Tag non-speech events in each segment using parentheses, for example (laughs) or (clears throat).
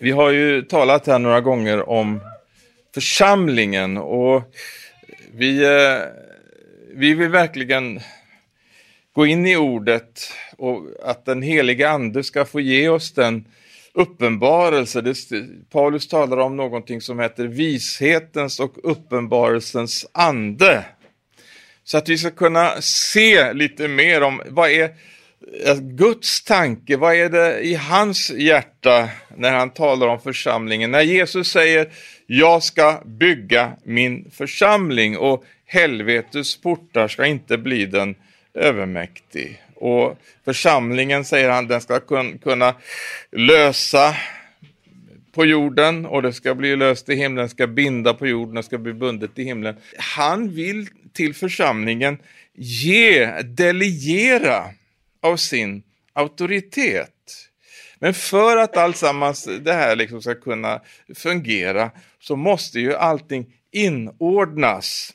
Vi har ju talat här några gånger om församlingen och vi, eh, vi vill verkligen gå in i ordet och att den heliga ande ska få ge oss den uppenbarelse. Det, Paulus talar om någonting som heter vishetens och uppenbarelsens ande. Så att vi ska kunna se lite mer om vad är Guds tanke, vad är det i hans hjärta när han talar om församlingen? När Jesus säger jag ska bygga min församling och helvetets portar ska inte bli den övermäktig. Och församlingen, säger han, den ska kunna lösa på jorden och det ska bli löst i himlen, ska binda på jorden och ska bli bundet i himlen. Han vill till församlingen ge, delegera av sin auktoritet. Men för att alltsammans det här liksom ska kunna fungera så måste ju allting inordnas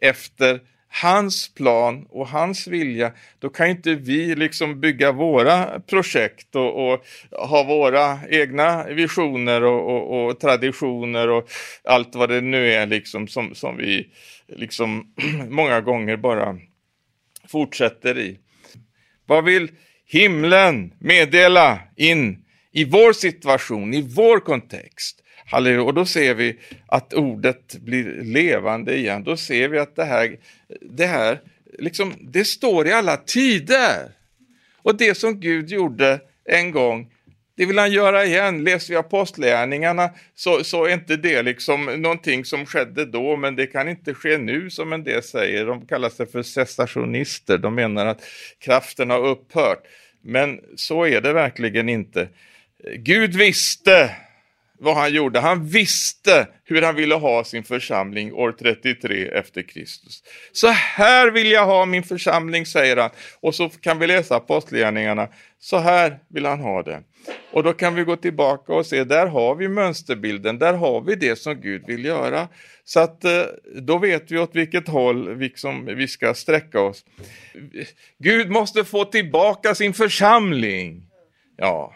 efter hans plan och hans vilja, då kan inte vi liksom bygga våra projekt och, och ha våra egna visioner och, och, och, traditioner och allt vad det nu är liksom som, som vi liksom (clears throat) många gånger bara fortsätter i. Vad vill himlen meddela in i vår situation, i vår kontext? Halleluja. Och då ser vi att ordet blir levande igen. Då ser vi att det här, det här liksom, det står i alla tider. Och det som Gud gjorde en gång, det vill han göra igen. Läser vi apostlärningarna så, så är inte det liksom någonting som skedde då, men det kan inte ske nu som en del säger. De kallar sig för cessationister. De menar att kraften har upphört. Men så är det verkligen inte. Gud visste vad han gjorde. Han visste hur han ville ha sin församling år 33 efter Kristus. Så här vill jag ha min församling, säger han. Och så kan vi läsa apostlagärningarna. Så här vill han ha det. Och då kan vi gå tillbaka och se, där har vi mönsterbilden, där har vi det som Gud vill göra. Så att eh, då vet vi åt vilket håll vi, vi ska sträcka oss. Gud måste få tillbaka sin församling. Ja,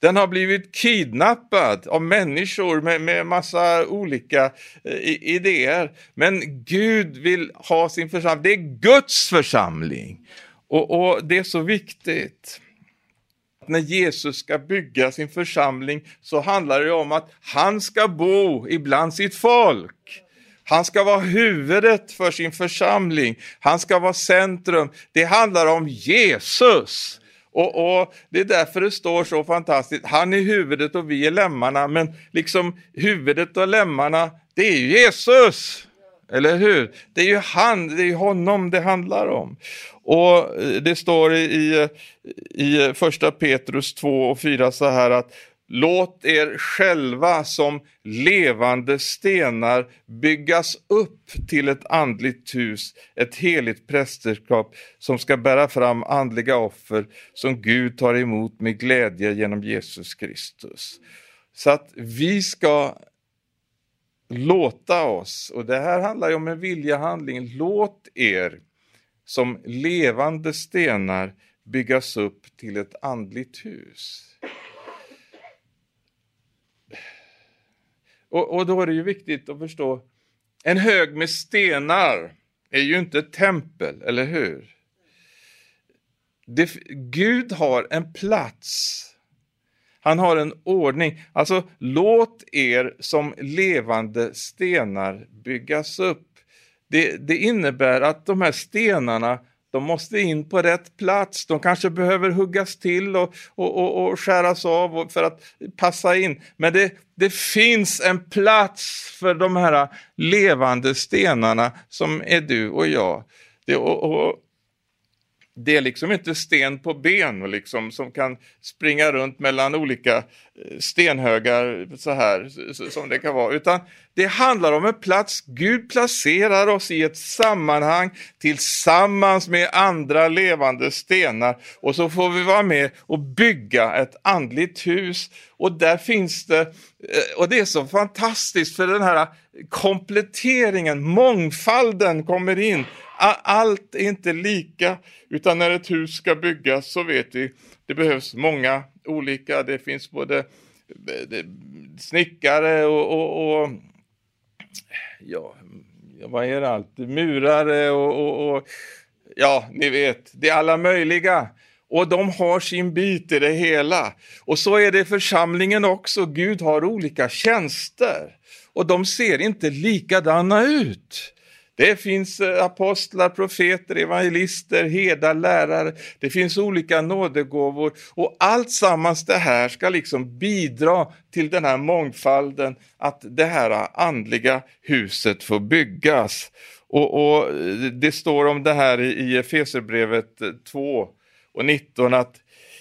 den har blivit kidnappad av människor med, med massa olika eh, idéer. Men Gud vill ha sin församling. Det är Guds församling. Och, och det är så viktigt. När Jesus ska bygga sin församling så handlar det om att han ska bo ibland sitt folk. Han ska vara huvudet för sin församling. Han ska vara centrum. Det handlar om Jesus. Och, och, Det är därför det står så fantastiskt. Han är huvudet och vi är lemmarna. Men liksom huvudet och lemmarna, det är ju Jesus. Eller hur? Det är ju han, det är honom det handlar om. Och eh, det står i, i första Petrus 2 och 4 så här att Låt er själva som levande stenar byggas upp till ett andligt hus, ett heligt prästerskap som ska bära fram andliga offer som Gud tar emot med glädje genom Jesus Kristus. Så att vi ska låta oss, och det här handlar ju om en viljehandling, låt er som levande stenar byggas upp till ett andligt hus. Och, och då är det ju viktigt att förstå, en hög med stenar är ju inte ett tempel, eller hur? Det, Gud har en plats. Han har en ordning. Alltså, låt er som levande stenar byggas upp. Det, det innebär att de här stenarna de måste in på rätt plats. De kanske behöver huggas till och, och, och, och skäras av för att passa in. Men det, det finns en plats för de här levande stenarna som är du och jag. Det, och, och, det är liksom inte sten på ben liksom, som kan springa runt mellan olika eh, stenhögar så här som det kan vara, utan det handlar om en plats. Gud placerar oss i ett sammanhang tillsammans med andra levande stenar och så får vi vara med och bygga ett andligt hus och där finns det, eh, och det är så fantastiskt för den här kompletteringen, mångfalden kommer in allt är inte lika, utan när ett hus ska byggas så vet vi, det behövs många olika, det finns både eh, snickare och, och, och ja, vad är det allt? Murare och, och, och ja, ni vet, det är alla möjliga. Och de har sin bit i det hela. Och så är det i församlingen också. Gud har olika tjänster och de ser inte likadana ut. Det finns eh, apostlar, profeter, evangelister, herdar, lärare. Det finns olika nådegåvor och allt sammans det här ska liksom bidra till den här mångfalden, att det här andliga huset får byggas. Och, och eh, det står om det här i Efesierbrevet 2 eh, och 19 att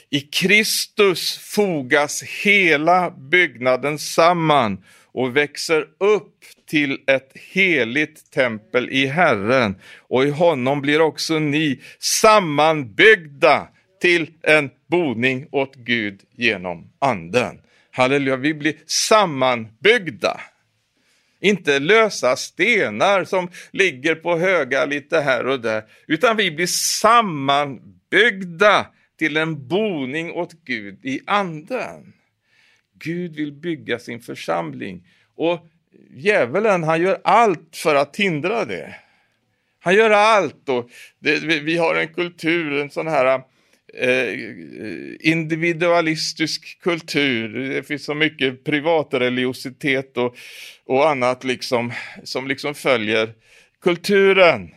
i Kristus fogas hela byggnaden samman och växer upp till ett heligt tempel i Herren och i honom blir också ni sammanbyggda till en boning åt Gud genom anden. Halleluja, vi blir sammanbyggda. Inte lösa stenar som ligger på höga lite här och där, utan vi blir sammanbyggda till en boning åt Gud i anden. Gud vill bygga sin församling och djävulen han gör allt för att hindra det. Han gör allt och det, vi har en kultur, en sån här eh, individualistisk kultur. Det finns så mycket privatreligiositet och, och annat liksom som liksom följer kulturen.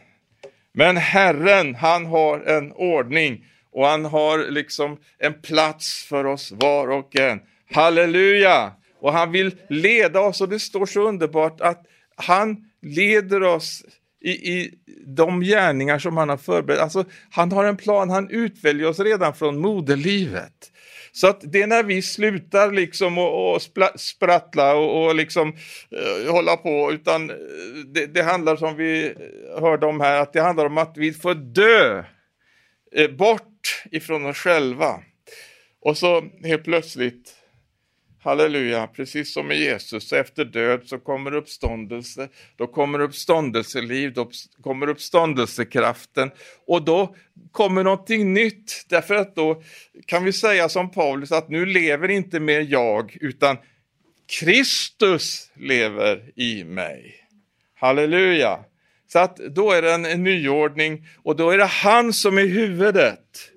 Men Herren, han har en ordning och han har liksom en plats för oss var och en. Halleluja! Och han vill leda oss och det står så underbart att han leder oss i, i de gärningar som han har förberett. Alltså, han har en plan, han utväljer oss redan från moderlivet. Så att det är när vi slutar liksom och, och sprattla och, och liksom uh, hålla på, utan eh, det, det, handlar som vi hörde om här, att det handlar om att vi får dö uh, bort ifrån oss själva. Och så helt plötsligt Halleluja, precis som med Jesus, efter död så kommer uppståndelse, då kommer uppståndelseliv, då kommer uppståndelsekraften och då kommer någonting nytt. Därför att då kan vi säga som Paulus att nu lever inte mer jag utan Kristus lever i mig. Halleluja! Så att då är det en nyordning och då är det han som är huvudet.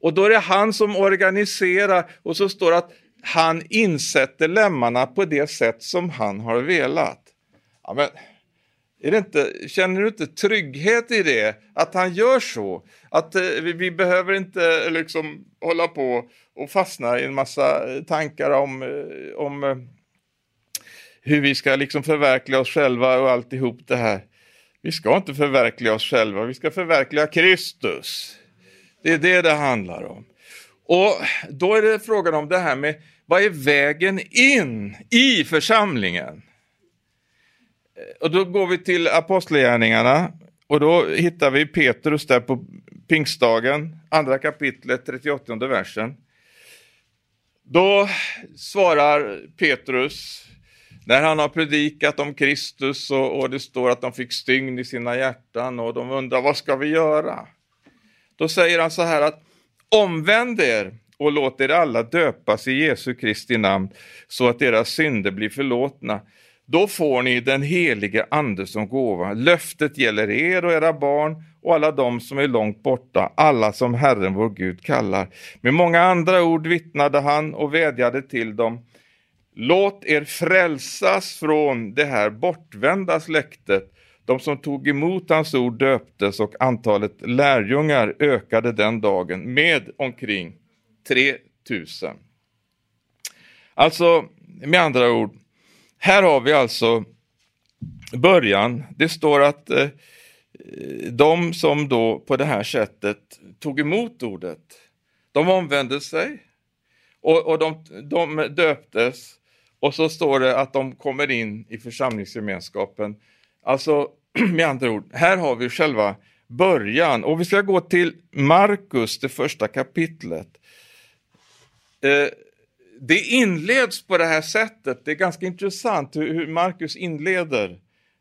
Och då är det han som organiserar och så står det att han insätter lämmarna på det sätt som han har velat. Ja, men, är det inte, känner du inte trygghet i det? Att han gör så? Att eh, vi, vi, behöver inte eh, liksom hålla på och fastna i en massa eh, tankar om, eh, om hur vi ska liksom förverkliga oss själva och alltihop det här. Vi ska inte förverkliga oss själva, vi ska förverkliga Kristus. Det är det det handlar om. Och då är det frågan om det här med vad är vägen in i församlingen? Och då går vi till Apostlagärningarna och då hittar vi Petrus där på pingstdagen, andra kapitlet, 38 versen. Då svarar Petrus, när han har predikat om Kristus och, och, det står att de fick stygn i sina hjärtan och de undrar vad ska vi göra? Då säger han så här att omvänd er och låt er alla döpas i Jesu Kristi namn så att deras synder blir förlåtna. Då får ni den helige Ande som gåva. Löftet gäller er och era barn och alla de som är långt borta, alla som Herren vår Gud kallar. Med många andra ord vittnade han och vädjade till dem. Låt er frälsas från det här bortvända släktet. De som tog emot hans ord döptes och antalet lärjungar ökade den dagen med omkring 3000. Alltså, med andra ord, här har vi alltså början. Det står att eh, de som då på det här sättet tog emot ordet, de omvände sig och, och de, de döptes och så står det att de kommer in i församlingsgemenskapen. Alltså (clears throat) med andra ord, här har vi själva början och vi ska gå till Markus, det första kapitlet. Eh, det inleds på det här sättet. Det är ganska intressant hur, Markus inleder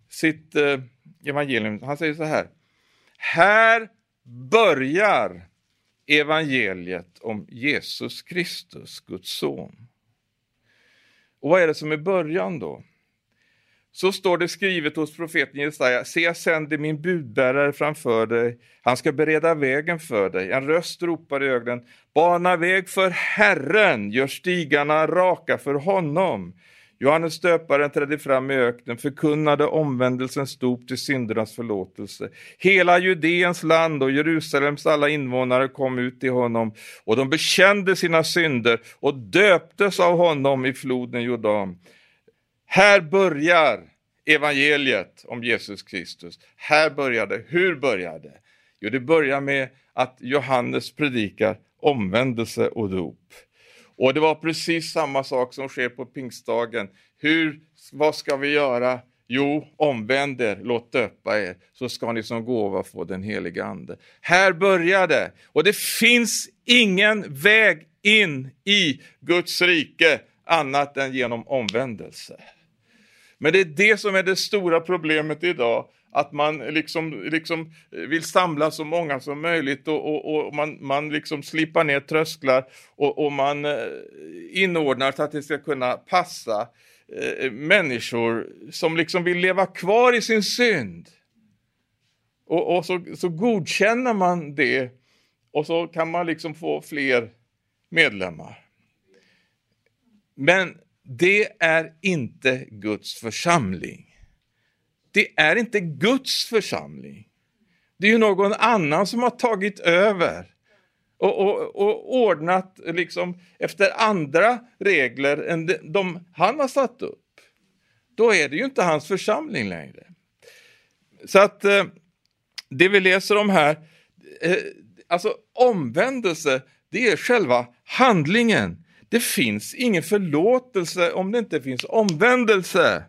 sitt eh, evangelium. Han säger så här. Här börjar evangeliet om Jesus Kristus, Guds son. Och vad är det som är början då? Så står det skrivet hos profeten Jesaja, se jag sänder min budbärare framför dig, han ska bereda vägen för dig. En röst ropar i ögonen, bana väg för Herren, gör stigarna raka för honom. Johannes döparen trädde fram i öknen, förkunnade omvändelsens dop till syndernas förlåtelse. Hela Judeens land och Jerusalems alla invånare kom ut till honom och de bekände sina synder och döptes av honom i floden Jordan. Här börjar evangeliet om Jesus Kristus. Här började, hur började? Jo, det börjar med att Johannes predikar omvändelse och dop. Och det var precis samma sak som sker på pingstdagen. Hur, vad ska vi göra? Jo, omvänd er, låt döpa er, så ska ni som gåva få den heliga Ande. Här börjar det, och det finns ingen väg in i Guds rike annat än genom omvändelse. Men det är det som är det stora problemet idag, att man liksom, liksom vill samla så många som möjligt och, och, och man, man liksom slipar ner trösklar och, och, man eh, inordnar så att det ska kunna passa eh, människor som liksom vill leva kvar i sin synd. Och, och så, så godkänner man det och så kan man liksom få fler medlemmar. Men det är inte Guds församling. Det är inte Guds församling. Det är ju någon annan som har tagit över och, och, och ordnat liksom efter andra regler än de, de han har satt upp. Då är det ju inte hans församling längre. Så att eh, det vi läser om här, eh, alltså omvändelse, det är själva handlingen. Det finns ingen förlåtelse om det inte finns omvändelse.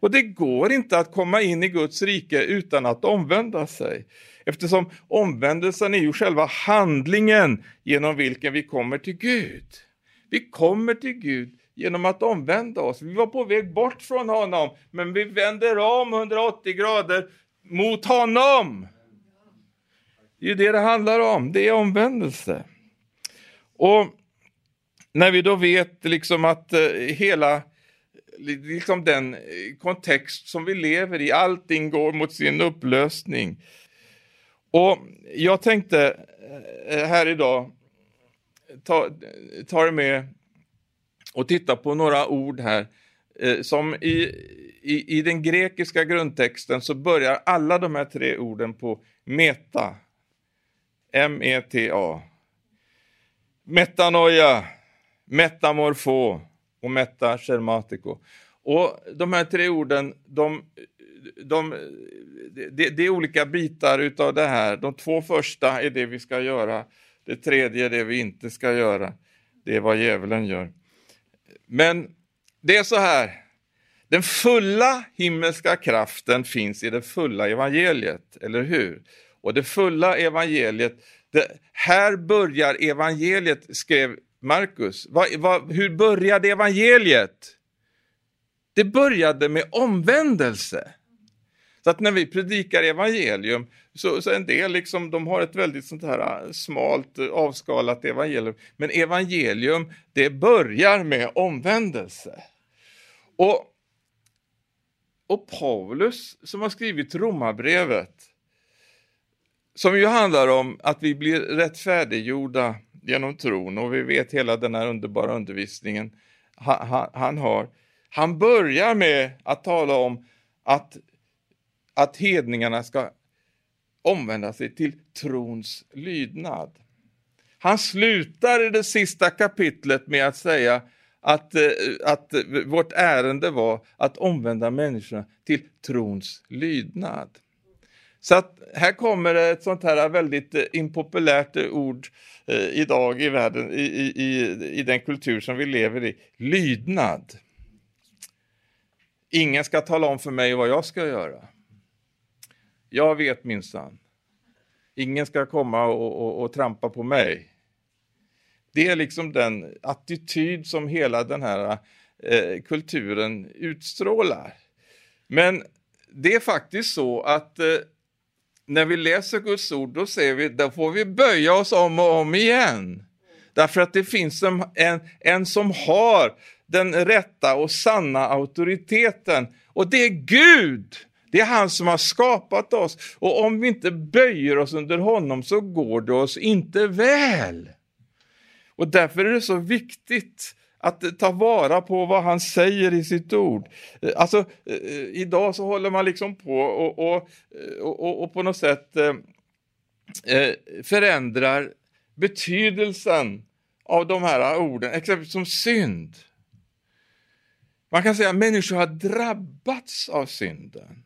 Och det går inte att komma in i Guds rike utan att omvända sig. Eftersom omvändelsen är ju själva handlingen genom vilken vi kommer till Gud. Vi kommer till Gud genom att omvända oss. Vi var på väg bort från honom, men vi vänder om 180 grader mot honom. Det är ju det det handlar om, det är omvändelse. Och när vi då vet liksom att eh, hela liksom den eh, kontext som vi lever i, allting går mot sin upplösning. Och jag tänkte eh, här idag ta, ta er med och titta på några ord här eh, som i, i, i den grekiska grundtexten så börjar alla de här tre orden på meta. M-E-T-A. Metanoia, metamorfo och meta schermatico. Och de här tre orden, de, de, det, de är olika bitar utav det här. De två första är det vi ska göra. Det tredje är det vi inte ska göra. Det är vad djävulen gör. Men det är så här. Den fulla himmelska kraften finns i det fulla evangeliet, eller hur? Och det fulla evangeliet, det, här börjar evangeliet, skrev Markus, hur började evangeliet? Det började med omvändelse. Så att när vi predikar evangelium, så, så en del liksom, de har ett väldigt sånt här äh, smalt äh, avskalat evangelium. Men evangelium, det börjar med omvändelse. Och, och Paulus som har skrivit Romarbrevet, som ju handlar om att vi blir rättfärdiggjorda genom tron och vi vet hela den här underbara undervisningen han, han, han har. Han börjar med att tala om att, att hedningarna ska omvända sig till trons lydnad. Han slutar i det sista kapitlet med att säga att, eh, att vårt ärende var att omvända människorna till trons lydnad. Så att här kommer ett sånt här väldigt eh, impopulärt eh, ord eh, idag i världen, i, i, i den kultur som vi lever i. Lydnad. Ingen ska tala om för mig vad jag ska göra. Jag vet minsann. Ingen ska komma och, och, och trampa på mig. Det är liksom den attityd som hela den här eh, kulturen utstrålar. Men det är faktiskt så att eh, när vi läser Guds ord, då ser vi, då får vi böja oss om och om igen. Därför att det finns en, en, en som har den rätta och sanna auktoriteten. Och det är Gud! Det är han som har skapat oss. Och om vi inte böjer oss under honom så går det oss inte väl. Och därför är det så viktigt att ta vara på vad han säger i sitt ord. Eh, alltså, eh, idag så håller man liksom på och, och, och, och på något sätt eh, eh, förändrar betydelsen av de här orden, exempelvis som synd. Man kan säga att människor har drabbats av synden.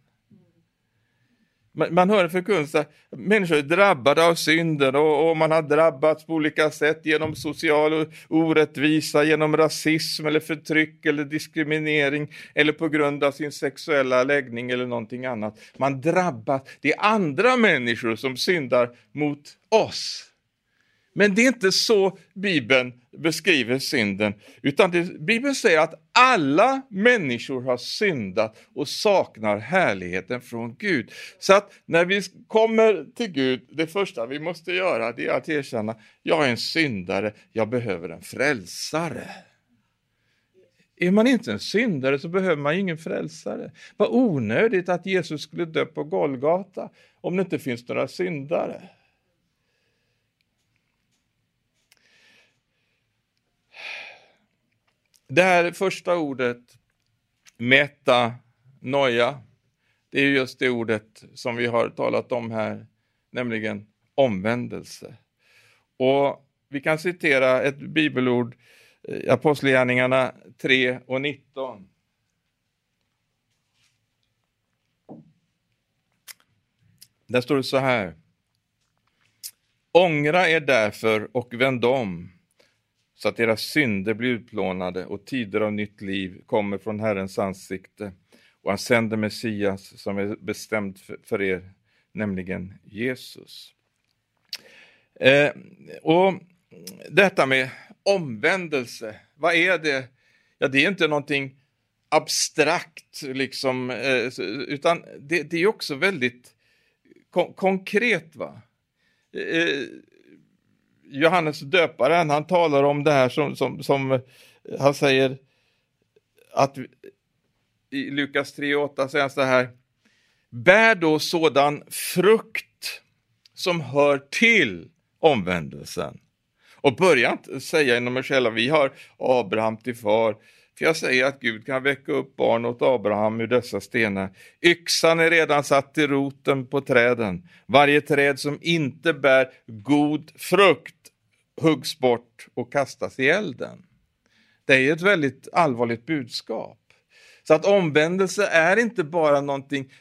Man, hör en förkunnelse att människor är drabbade av synden och, och, man har drabbats på olika sätt genom social orättvisa, genom rasism eller förtryck eller diskriminering eller på grund av sin sexuella läggning eller någonting annat. Man drabbas, det är andra människor som syndar mot oss. Men det är inte så Bibeln beskriver synden, utan det, Bibeln säger att alla människor har syndat och saknar härligheten från Gud. Så att när vi kommer till Gud, det första vi måste göra det är att erkänna, jag är en syndare, jag behöver en frälsare. Är man inte en syndare så behöver man ingen frälsare. Vad onödigt att Jesus skulle dö på Golgata om det inte finns några syndare. Det här första ordet, metanoia, det är just det ordet som vi har talat om här, nämligen omvändelse. Och vi kan citera ett bibelord, eh, Apostlagärningarna 3 och 19. Där står det så här. Ångra er därför och vänd om så att deras synder blir utplånade och tider av nytt liv kommer från Herrens ansikte. Och han sänder Messias som är bestämd för er, nämligen Jesus. Eh, och detta med omvändelse, vad är det? Ja, det är inte någonting abstrakt, liksom, eh, utan det, det, är också väldigt kon konkret. va? Eh, eh Johannes döparen, han talar om det här som, som, som eh, han säger att i Lukas 3.8 säger han så här, bär då sådan frukt som hör till omvändelsen. Och börja inte säga inom er själva, vi har Abraham till far, jag säger att Gud kan väcka upp barn åt Abraham ur dessa stenar. Yxan är redan satt i roten på träden. Varje träd som inte bär god frukt huggs bort och kastas i elden. Det är ett väldigt allvarligt budskap. Så att omvändelse är inte bara någonting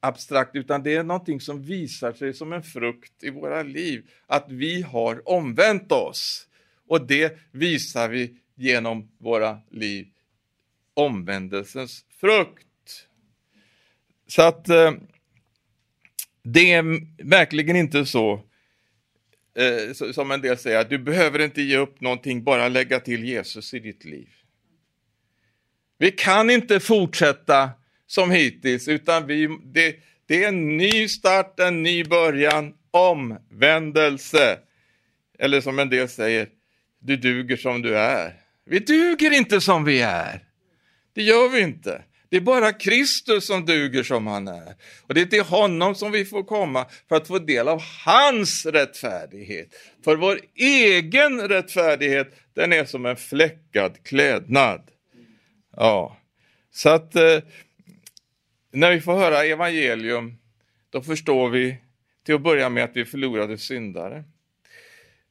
abstrakt, utan det är någonting som visar sig som en frukt i våra liv. Att vi har omvänt oss. Och det visar vi genom våra liv. Omvändelsens frukt. Så att eh, det är verkligen inte så eh, som en del säger, att du behöver inte ge upp någonting, bara lägga till Jesus i ditt liv. Vi kan inte fortsätta som hittills, utan vi, det, det är en ny start, en ny början, omvändelse. Eller som en del säger, du duger som du är. Vi duger inte som vi är. Det gör vi inte. Det är bara Kristus som duger som han är. Och det är till honom som vi får komma för att få del av hans rättfärdighet. För vår egen rättfärdighet, den är som en fläckad klädnad. Ja, så att eh, när vi får höra evangelium, då förstår vi till att börja med att vi är förlorade syndare.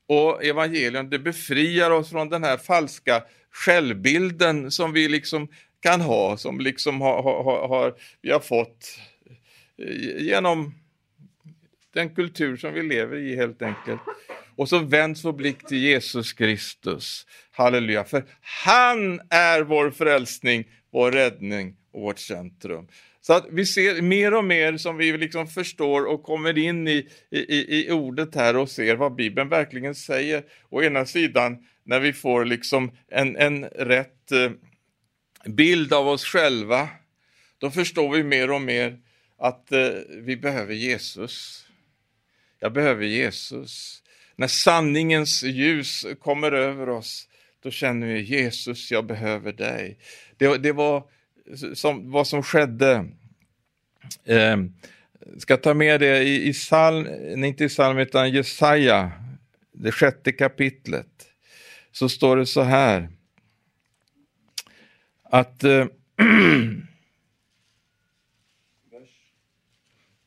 Och evangelium, det befriar oss från den här falska självbilden som vi liksom kan ha, som liksom har, har, har, vi har fått eh, genom den kultur som vi lever i helt enkelt. Och så vänds vår blick till Jesus Kristus. Halleluja, för han är vår frälsning, vår räddning och vårt centrum. Så att vi ser mer och mer som vi liksom förstår och kommer in i, i, i ordet här och ser vad Bibeln verkligen säger. Å ena sidan när vi får liksom en, en rätt eh, bild av oss själva, då förstår vi mer och mer att eh, vi behöver Jesus. Jag behöver Jesus. När sanningens ljus kommer över oss, då känner vi Jesus, jag behöver dig. Det, det var som, vad som skedde. Eh, ska ta med det i, i psalm, inte i psalm utan Jesaja, det sjätte kapitlet. Så står det så här. Att eh, (clears throat)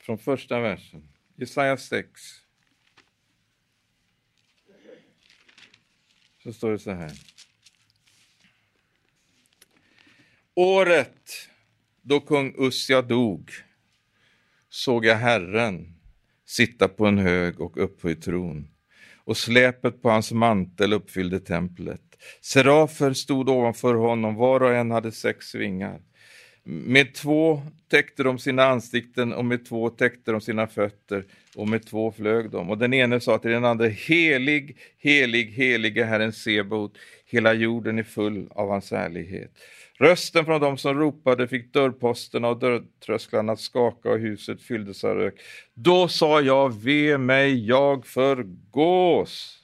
från första versen, Jesaja 6. Så står det så här. Året då kung Ussia dog såg jag Herren sitta på en hög och upphöjd tron och släpet på hans mantel uppfyllde templet. Serafer stod ovanför honom, var och en hade sex vingar. Med två täckte de sina ansikten och med två täckte de sina fötter och med två flög de. Och den ene sa till den andra, helig, helig, helige Herren Sebaot, hela jorden är full av hans härlighet. Rösten från dem som ropade fick dörrposterna och dörrtrösklarna att skaka och huset fylldes av rök. Då sa jag, ve mig, jag förgås.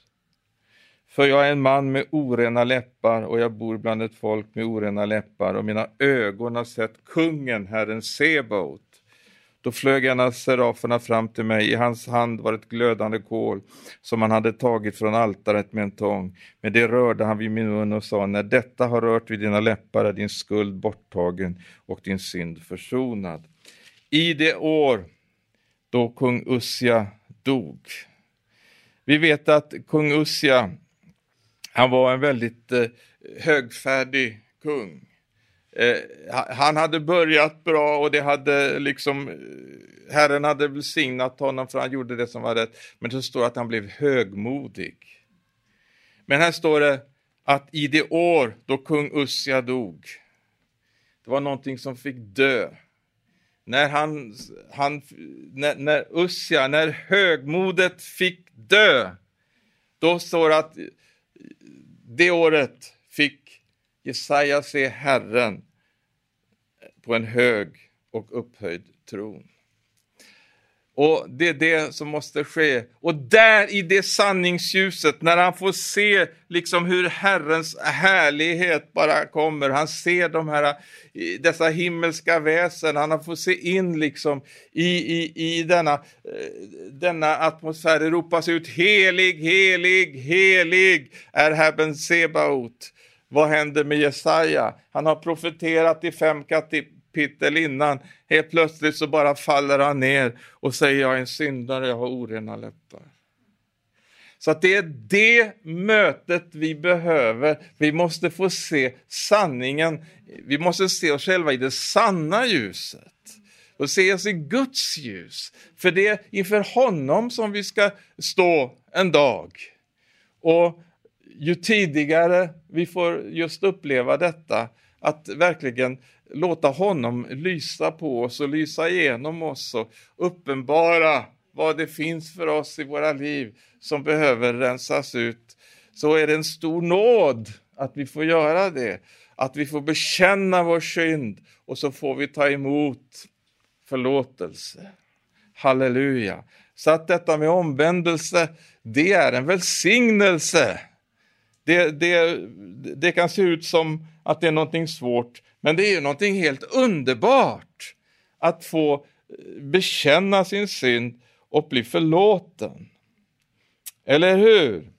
För jag är en man med orena läppar och jag bor bland ett folk med orena läppar och mina ögon har sett kungen, Herren Sebaot. Då flög en av seraferna fram till mig, i hans hand var ett glödande kol som han hade tagit från altaret med en tång. Med det rörde han vid min mun och sa, när detta har rört vid dina läppar är din skuld borttagen och din synd försonad. I det år då kung Ussia dog. Vi vet att kung Ussia, han var en väldigt eh, högfärdig kung. Eh, han hade börjat bra och det hade liksom eh, Herren hade välsignat honom för han gjorde det som var rätt. Men det står att han blev högmodig. Men här står det att i det år då kung Ussia dog, det var någonting som fick dö. När han, han när, när Ussia, när högmodet fick dö, då står det att det året fick Jesaja se Herren på en hög och upphöjd tron. Och det är det som måste ske. Och där i det sanningsljuset, när han får se liksom hur Herrens härlighet bara kommer, han ser de här, dessa himmelska väsen, han får se in liksom i, i, i denna, eh, denna atmosfär, det ropas ut helig, helig, helig är Herren Sebaot. Vad händer med Jesaja? Han har profeterat i fem kapitel innan. Helt plötsligt så bara faller han ner och säger jag är en syndare, jag har orena läppar. Så att det är det mötet vi behöver. Vi måste få se sanningen. Vi måste se oss själva i det sanna ljuset och se oss i Guds ljus. För det är inför honom som vi ska stå en dag. Och ju tidigare vi får just uppleva detta, att verkligen låta honom lysa på oss och lysa igenom oss och uppenbara vad det finns för oss i våra liv som behöver rensas ut, så är det en stor nåd att vi får göra det. Att vi får bekänna vår synd och så får vi ta emot förlåtelse. Halleluja. Så att detta med omvändelse, det är en välsignelse. Det, det, det kan se ut som att det är någonting svårt, men det är någonting helt underbart att få eh, bekänna sin synd och bli förlåten. Eller hur?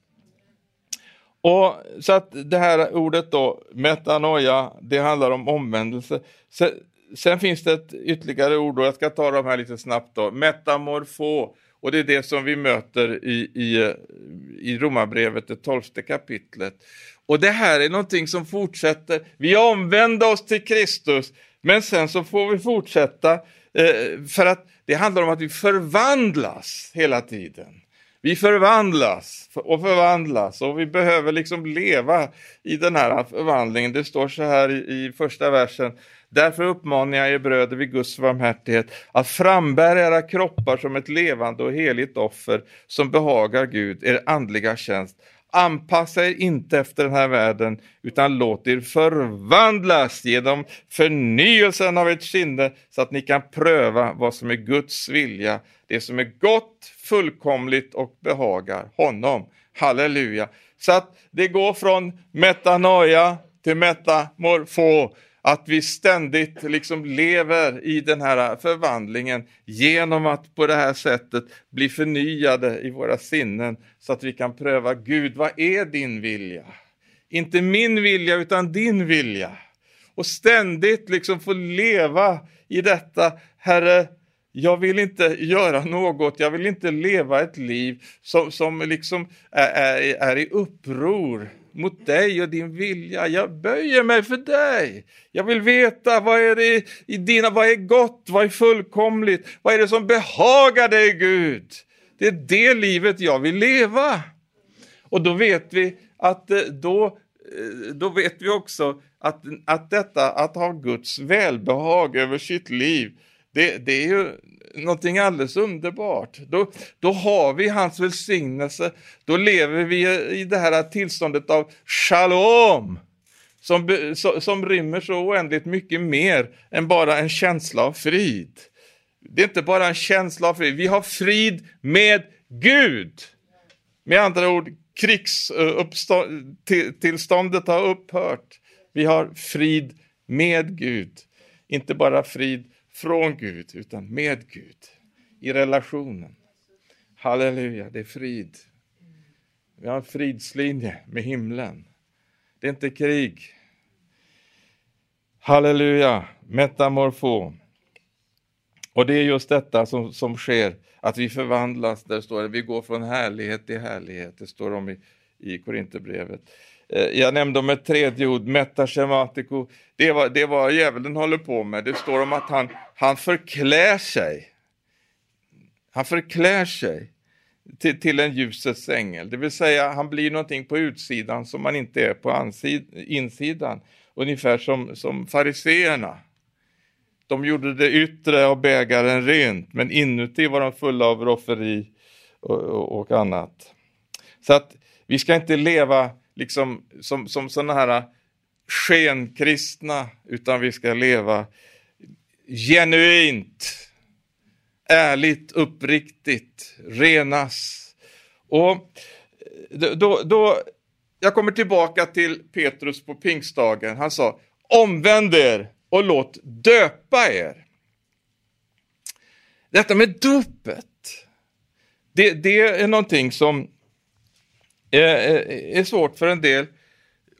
Och Så att det här ordet då, metanoia, det handlar om omvändelse. Sen, sen finns det ett ytterligare ord, och jag ska ta de här lite snabbt då. Metamorfo, och det är det som vi möter i, i, i Romarbrevet, det tolfte kapitlet. Och det här är någonting som fortsätter. Vi omvänder oss till Kristus, men sen så får vi fortsätta eh, för att det handlar om att vi förvandlas hela tiden. Vi förvandlas och förvandlas och vi behöver liksom leva i den här förvandlingen. Det står så här i, i första versen. Därför uppmanar jag er bröder vid Guds varmhärtighet att frambära era kroppar som ett levande och heligt offer som behagar Gud, er andliga tjänst. Anpassa er inte efter den här världen utan låt er förvandlas genom förnyelsen av ert sinne så att ni kan pröva vad som är Guds vilja, det som är gott, fullkomligt och behagar honom. Halleluja! Så att det går från metanoia till metamorfo. Att vi ständigt liksom lever i den här förvandlingen genom att på det här sättet bli förnyade i våra sinnen så att vi kan pröva Gud, vad är din vilja? Inte min vilja utan din vilja. Och ständigt liksom få leva i detta, Herre, jag vill inte göra något, jag vill inte leva ett liv som, som liksom är, är, är i uppror mot dig och din vilja. Jag böjer mig för dig. Jag vill veta vad är det i dina, vad är gott, vad är fullkomligt, vad är det som behagar dig Gud? Det är det livet jag vill leva. Och då vet vi att eh, då, eh, då vet vi också att, att detta att ha Guds välbehag över sitt liv, det, det är ju någonting alldeles underbart. Då, då har vi hans välsignelse, då lever vi i det här tillståndet av shalom. Som, som rymmer så oändligt mycket mer än bara en känsla av frid. Det är inte bara en känsla av frid, vi har frid med Gud. Med andra ord, krigstillståndet har upphört. Vi har frid med Gud. Inte bara frid från Gud, utan med Gud. I relationen. Halleluja, det är frid. Vi har en fridslinje med himlen. Det är inte krig. Halleluja, metamorfo. Och det är just detta som, som sker, att vi förvandlas. Där står det, vi går från härlighet till härlighet. Det står om i, i Korinthierbrevet. Eh, jag nämnde om ett tredje ord, metaschematico. Det var, det var djävulen håller på med. Det står om att han, han förklär sig. Han förklär sig till, till en ljusets ängel. Det vill säga, han blir någonting på utsidan som man inte är på ansid, insidan. Ungefär som, som fariseerna. De gjorde det yttre av bägaren rent, men inuti var de fulla av rofferi och, och, och annat. Så att vi ska inte leva liksom som, som sådana här äh, skenkristna, utan vi ska leva genuint, ärligt, uppriktigt, renas. Och eh, då, då, jag kommer tillbaka till Petrus på pingstdagen. Han sa omvänd er och låt döpa er. Detta med dopet, det, det är någonting som är, är svårt för en del.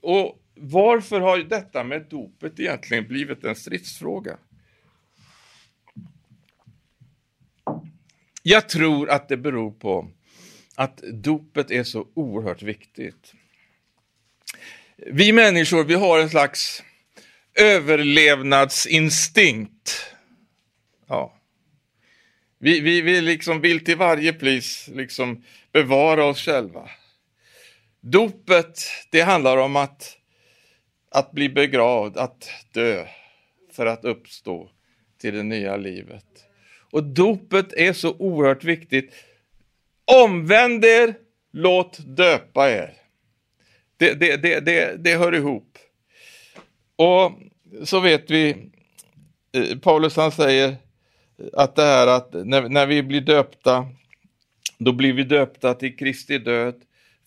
Och varför har detta med dopet egentligen blivit en stridsfråga? Jag tror att det beror på att dopet är så oerhört viktigt. Vi människor, vi har en slags överlevnadsinstinkt. Ja. Vi, vi, vi liksom vill till varje pris liksom bevara oss själva. Dopet, det handlar om att, att bli begravd, att dö för att uppstå till det nya livet. Och dopet är så oerhört viktigt. Omvänd er, låt döpa er. Det, det, det, det, det hör ihop. Och så vet vi, eh, Paulus han säger att det här att när, när vi blir döpta, då blir vi döpta till Kristi död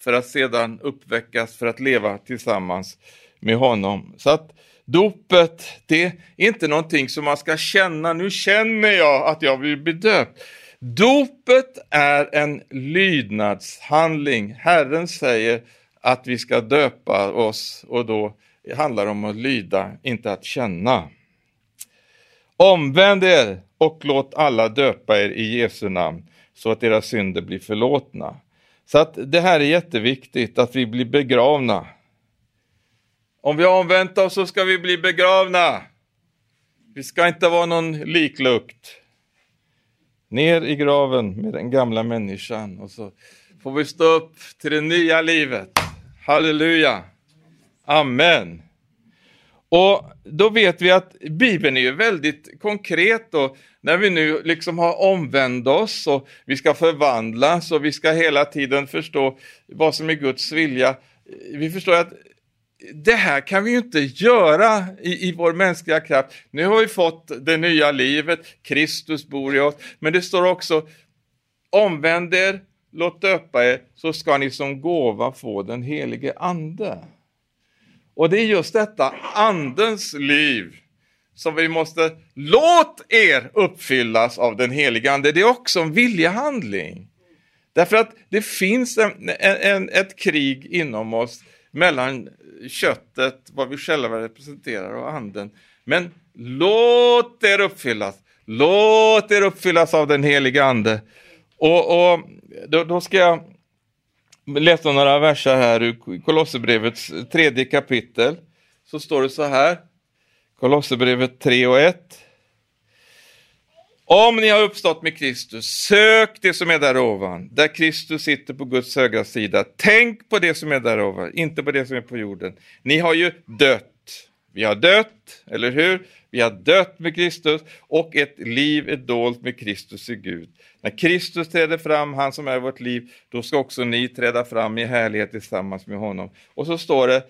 för att sedan uppväckas för att leva tillsammans med honom. Så att dopet, det är inte någonting som man ska känna, nu känner jag att jag vill bli döpt. Dopet är en lydnadshandling. Herren säger att vi ska döpa oss och då handlar det om att lyda, inte att känna. Omvänd er och låt alla döpa er i Jesu namn så att deras synder blir förlåtna. Så att det här är jätteviktigt, att vi blir begravna. Om vi har omvänt oss så ska vi bli begravna. Vi ska inte vara någon liklukt. Ner i graven med den gamla människan och så får vi stå upp till det nya livet. Halleluja! Amen! Och då vet vi att Bibeln är ju väldigt konkret och när vi nu liksom har omvänt oss och vi ska förvandlas och vi ska hela tiden förstå vad som är Guds vilja. Vi förstår att det här kan vi ju inte göra i, i vår mänskliga kraft. Nu har vi fått det nya livet, Kristus bor i oss, men det står också omvänd er, låt döpa er så ska ni som gåva få den helige ande. Och det är just detta andens liv som vi måste, låt er uppfyllas av den helige ande. Det är också en viljehandling. Därför att det finns en, en, ett krig inom oss mellan köttet, vad vi själva representerar och anden. Men låt er uppfyllas. Låt er uppfyllas av den helige ande. Och, och då, då, ska jag läsa några verser här ur Kolosserbrevets tredje kapitel. Så står det så här. Kolosserbrevet 3 och 1. Om ni har uppstått med Kristus, sök det som är där ovan, där Kristus sitter på Guds högra sida. Tänk på det som är där ovan, inte på det som är på jorden. Ni har ju dött. Vi har dött, eller hur? Vi har dött med Kristus och ett liv är dolt med Kristus i Gud. När Kristus träder fram, han som är vårt liv, då ska också ni träda fram i härlighet tillsammans med honom. Och så står det,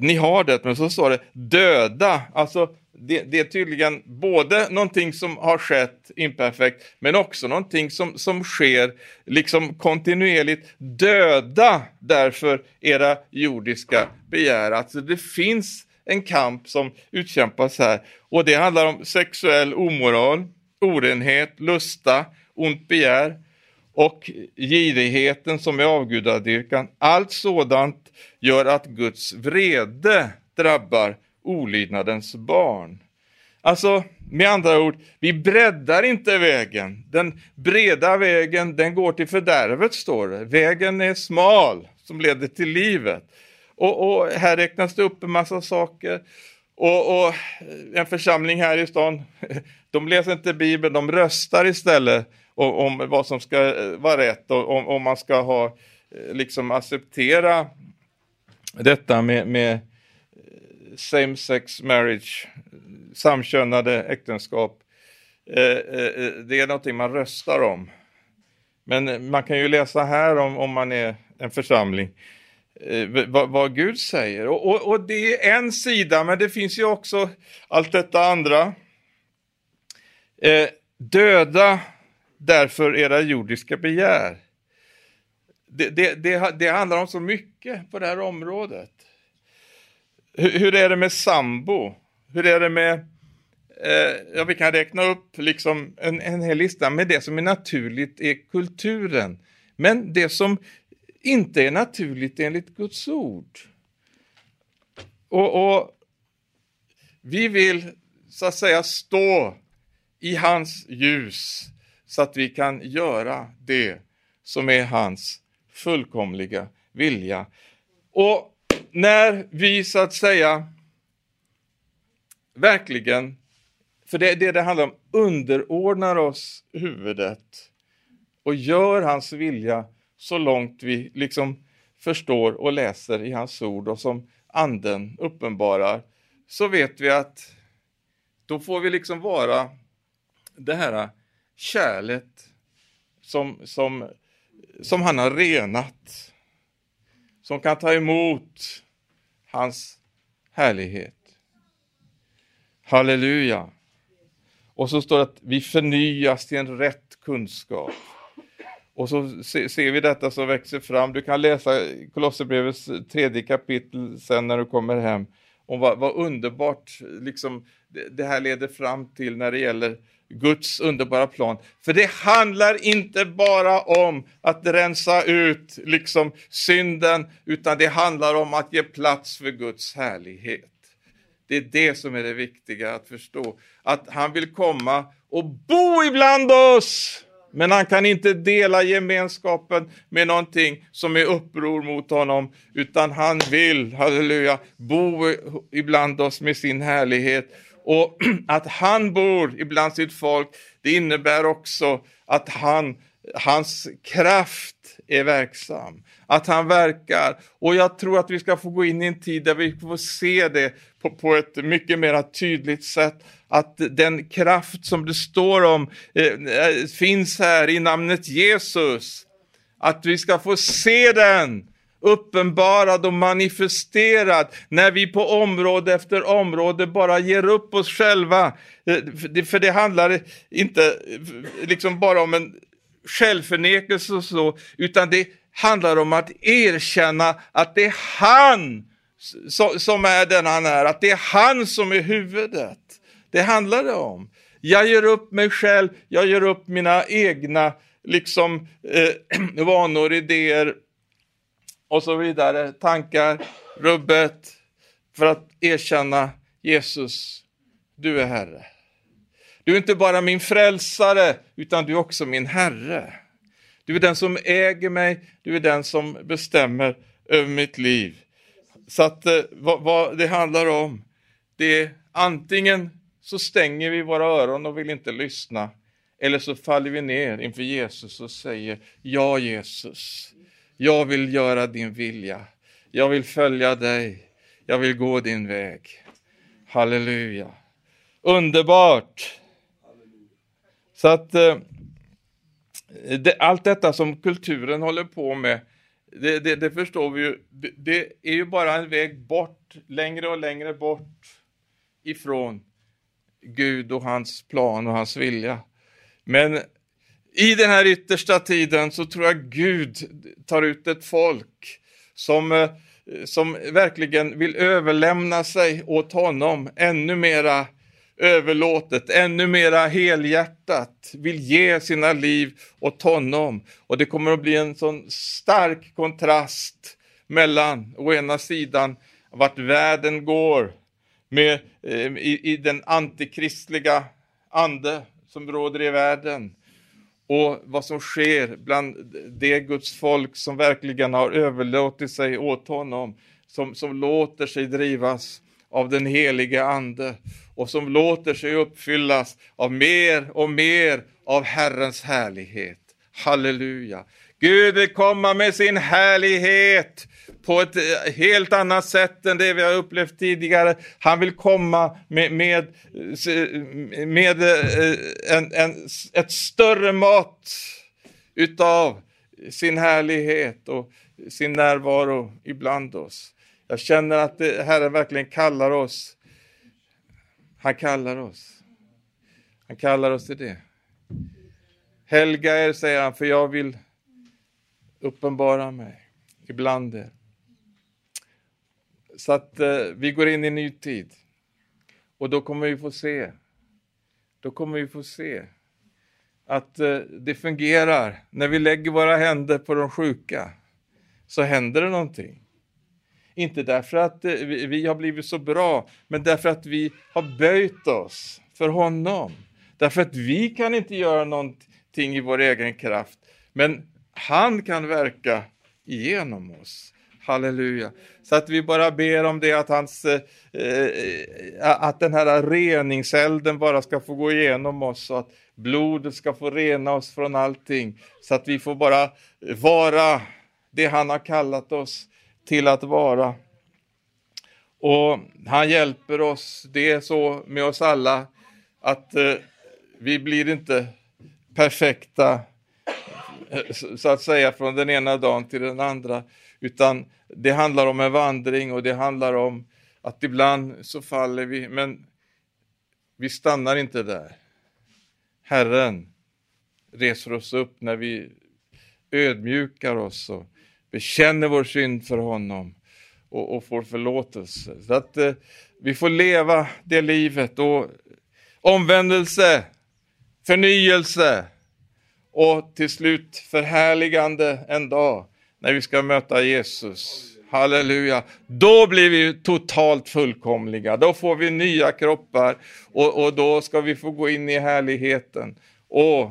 ni har det, men så står det döda, alltså det, det, är tydligen både någonting som har skett imperfekt, men också någonting som, som sker liksom kontinuerligt. Döda därför era jordiska begär. Alltså det finns en kamp som utkämpas här och det handlar om sexuell omoral, orenhet, lusta, ont begär och girigheten som är avgudadyrkan. Allt sådant gör att Guds vrede drabbar olydnadens barn. Alltså, med andra ord, vi breddar inte vägen. Den breda vägen, den går till fördärvet, står det. Vägen är smal, som leder till livet. Och, och här räknas det upp en massa saker. Och, och, en församling här i stan, (laughs) de läser inte Bibeln, de röstar istället om, om vad som ska eh, vara rätt och om, om man ska ha, eh, liksom acceptera detta med, med eh, same sex marriage, samkönade äktenskap, det är någonting man röstar om. Men man kan ju läsa här om, om man är en församling, eh, vad, vad, Gud säger. Och, och, och, det är en sida, men det finns ju också allt detta andra. Eh, döda därför era jordiska begär. Det, det, det, det handlar om så mycket på det här området. Hur, hur är det med sambo? Hur är det med, eh, ja vi kan räkna upp liksom en, en hel lista med det som är naturligt är kulturen. Men det som inte är naturligt enligt Guds ord. Och, och vi vill så att säga stå i hans ljus så att vi kan göra det som är hans fullkomliga vilja. Och när vi så att säga verkligen, för det är det det handlar om, underordnar oss huvudet och gör hans vilja så långt vi liksom förstår och läser i hans ord och som anden uppenbarar, så vet vi att då får vi liksom vara det här kärlet som, som, som han har renat som kan ta emot hans härlighet. Halleluja! Och så står det att vi förnyas till en rätt kunskap. Och så ser vi detta som växer fram. Du kan läsa Kolosserbrevets tredje kapitel sen när du kommer hem. Om vad, vad underbart liksom, det, det här leder fram till när det gäller Guds underbara plan. För det handlar inte bara om att rensa ut liksom synden, utan det handlar om att ge plats för Guds härlighet. Det är det som är det viktiga att förstå. Att han vill komma och bo ibland oss. Men han kan inte dela gemenskapen med någonting som är uppror mot honom, utan han vill, halleluja, bo ibland oss med sin härlighet. Och (clears throat) att han bor ibland sitt folk, det innebär också att han, hans kraft är verksam. Att han verkar. Och jag tror att vi ska få gå in i en tid där vi får se det på, på ett mycket mer tydligt sätt. Att den kraft som det står om eh, eh, finns här i namnet Jesus. Att vi ska få se den uppenbarad och manifesterad när vi på område efter område bara ger upp oss själva. Eh, för det handlar inte eh, liksom bara om en självförnekelse och så, utan det handlar om att erkänna att det är han som är den han är, att det är han som är huvudet. Det handlar det om. Jag gör upp mig själv, jag gör upp mina egna liksom eh, (clears throat) vanor, idéer och så vidare, tankar, rubbet, för att erkänna Jesus, du är Herre. Du är inte bara min frälsare, utan du är också min Herre. Du är den som äger mig, du är den som bestämmer över mitt liv. Så att eh, vad, vad det handlar om, det är antingen så stänger vi våra öron och vill inte lyssna, eller så faller vi ner inför Jesus och säger Ja Jesus, jag vill göra din vilja. Jag vill följa dig. Jag vill gå din väg. Halleluja. Underbart! Så att eh, det, allt detta som kulturen håller på med, det, det, det förstår vi ju, det, det, är ju bara en väg bort, längre och längre bort ifrån Gud och hans plan och hans vilja. Men i den här yttersta tiden så tror jag Gud tar ut ett folk som, eh, som verkligen vill överlämna sig åt honom ännu mera överlåtet, ännu mera helhjärtat, vill ge sina liv åt honom. Och det kommer att bli en sån stark kontrast mellan å ena sidan vart världen går med, eh, i, i den antikristliga ande som råder i världen och vad som sker bland det Guds folk som verkligen har överlåtit sig åt honom, som, som låter sig drivas av den helige Ande och som låter sig uppfyllas av mer och mer av Herrens härlighet. Halleluja! Gud vill komma med sin härlighet på ett eh, helt annat sätt än det vi har upplevt tidigare. Han vill komma med, med, med eh, en, en, ett större mat utav sin härlighet och sin närvaro ibland oss. Jag känner att Herren verkligen kallar oss. Han kallar oss. Han kallar oss till det. Helga er, säger han, för jag vill uppenbara mig ibland er. Så att eh, vi går in i en ny tid. Och då kommer vi få se, då kommer vi få se att eh, det fungerar. När vi lägger våra händer på de sjuka så händer det någonting. Inte därför att eh, vi, vi har blivit så bra, men därför att vi har böjt oss för honom. Därför att vi kan inte göra någonting i vår egen kraft, men han kan verka igenom oss. Halleluja. Så att vi bara ber om det att, hans, eh, eh, att den här reningselden bara ska få gå igenom oss och att blodet ska få rena oss från allting. Så att vi får bara vara det han har kallat oss till att vara. Och han hjälper oss, det är så med oss alla, att eh, vi blir inte perfekta Eh, så att säga från den ena dagen till den andra, utan det handlar om en vandring och det handlar om att ibland så faller vi, men vi stannar inte där. Herren reser oss upp när vi ödmjukar oss och bekänner vår synd för honom och, och får förlåtelse. Så att eh, vi får leva det livet och omvändelse, förnyelse och till slut förhärligande en dag när vi ska möta Jesus. Halleluja. Då blir vi totalt fullkomliga. Då får vi nya kroppar och, och då ska vi få gå in i härligheten. Och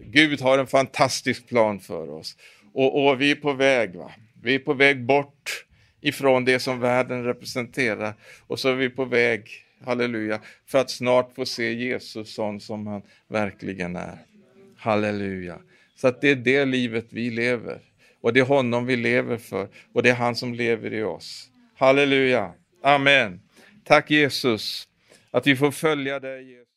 Gud har en fantastisk plan för oss. Och, och vi är på väg. Va? Vi är på väg bort ifrån det som världen representerar. Och så är vi på väg, halleluja, för att snart få se Jesus sån som han verkligen är. Halleluja. Så att det är det livet vi lever. Och det är honom vi lever för och det är han som lever i oss. Halleluja. Amen. Tack Jesus att vi får följa dig. Jesus.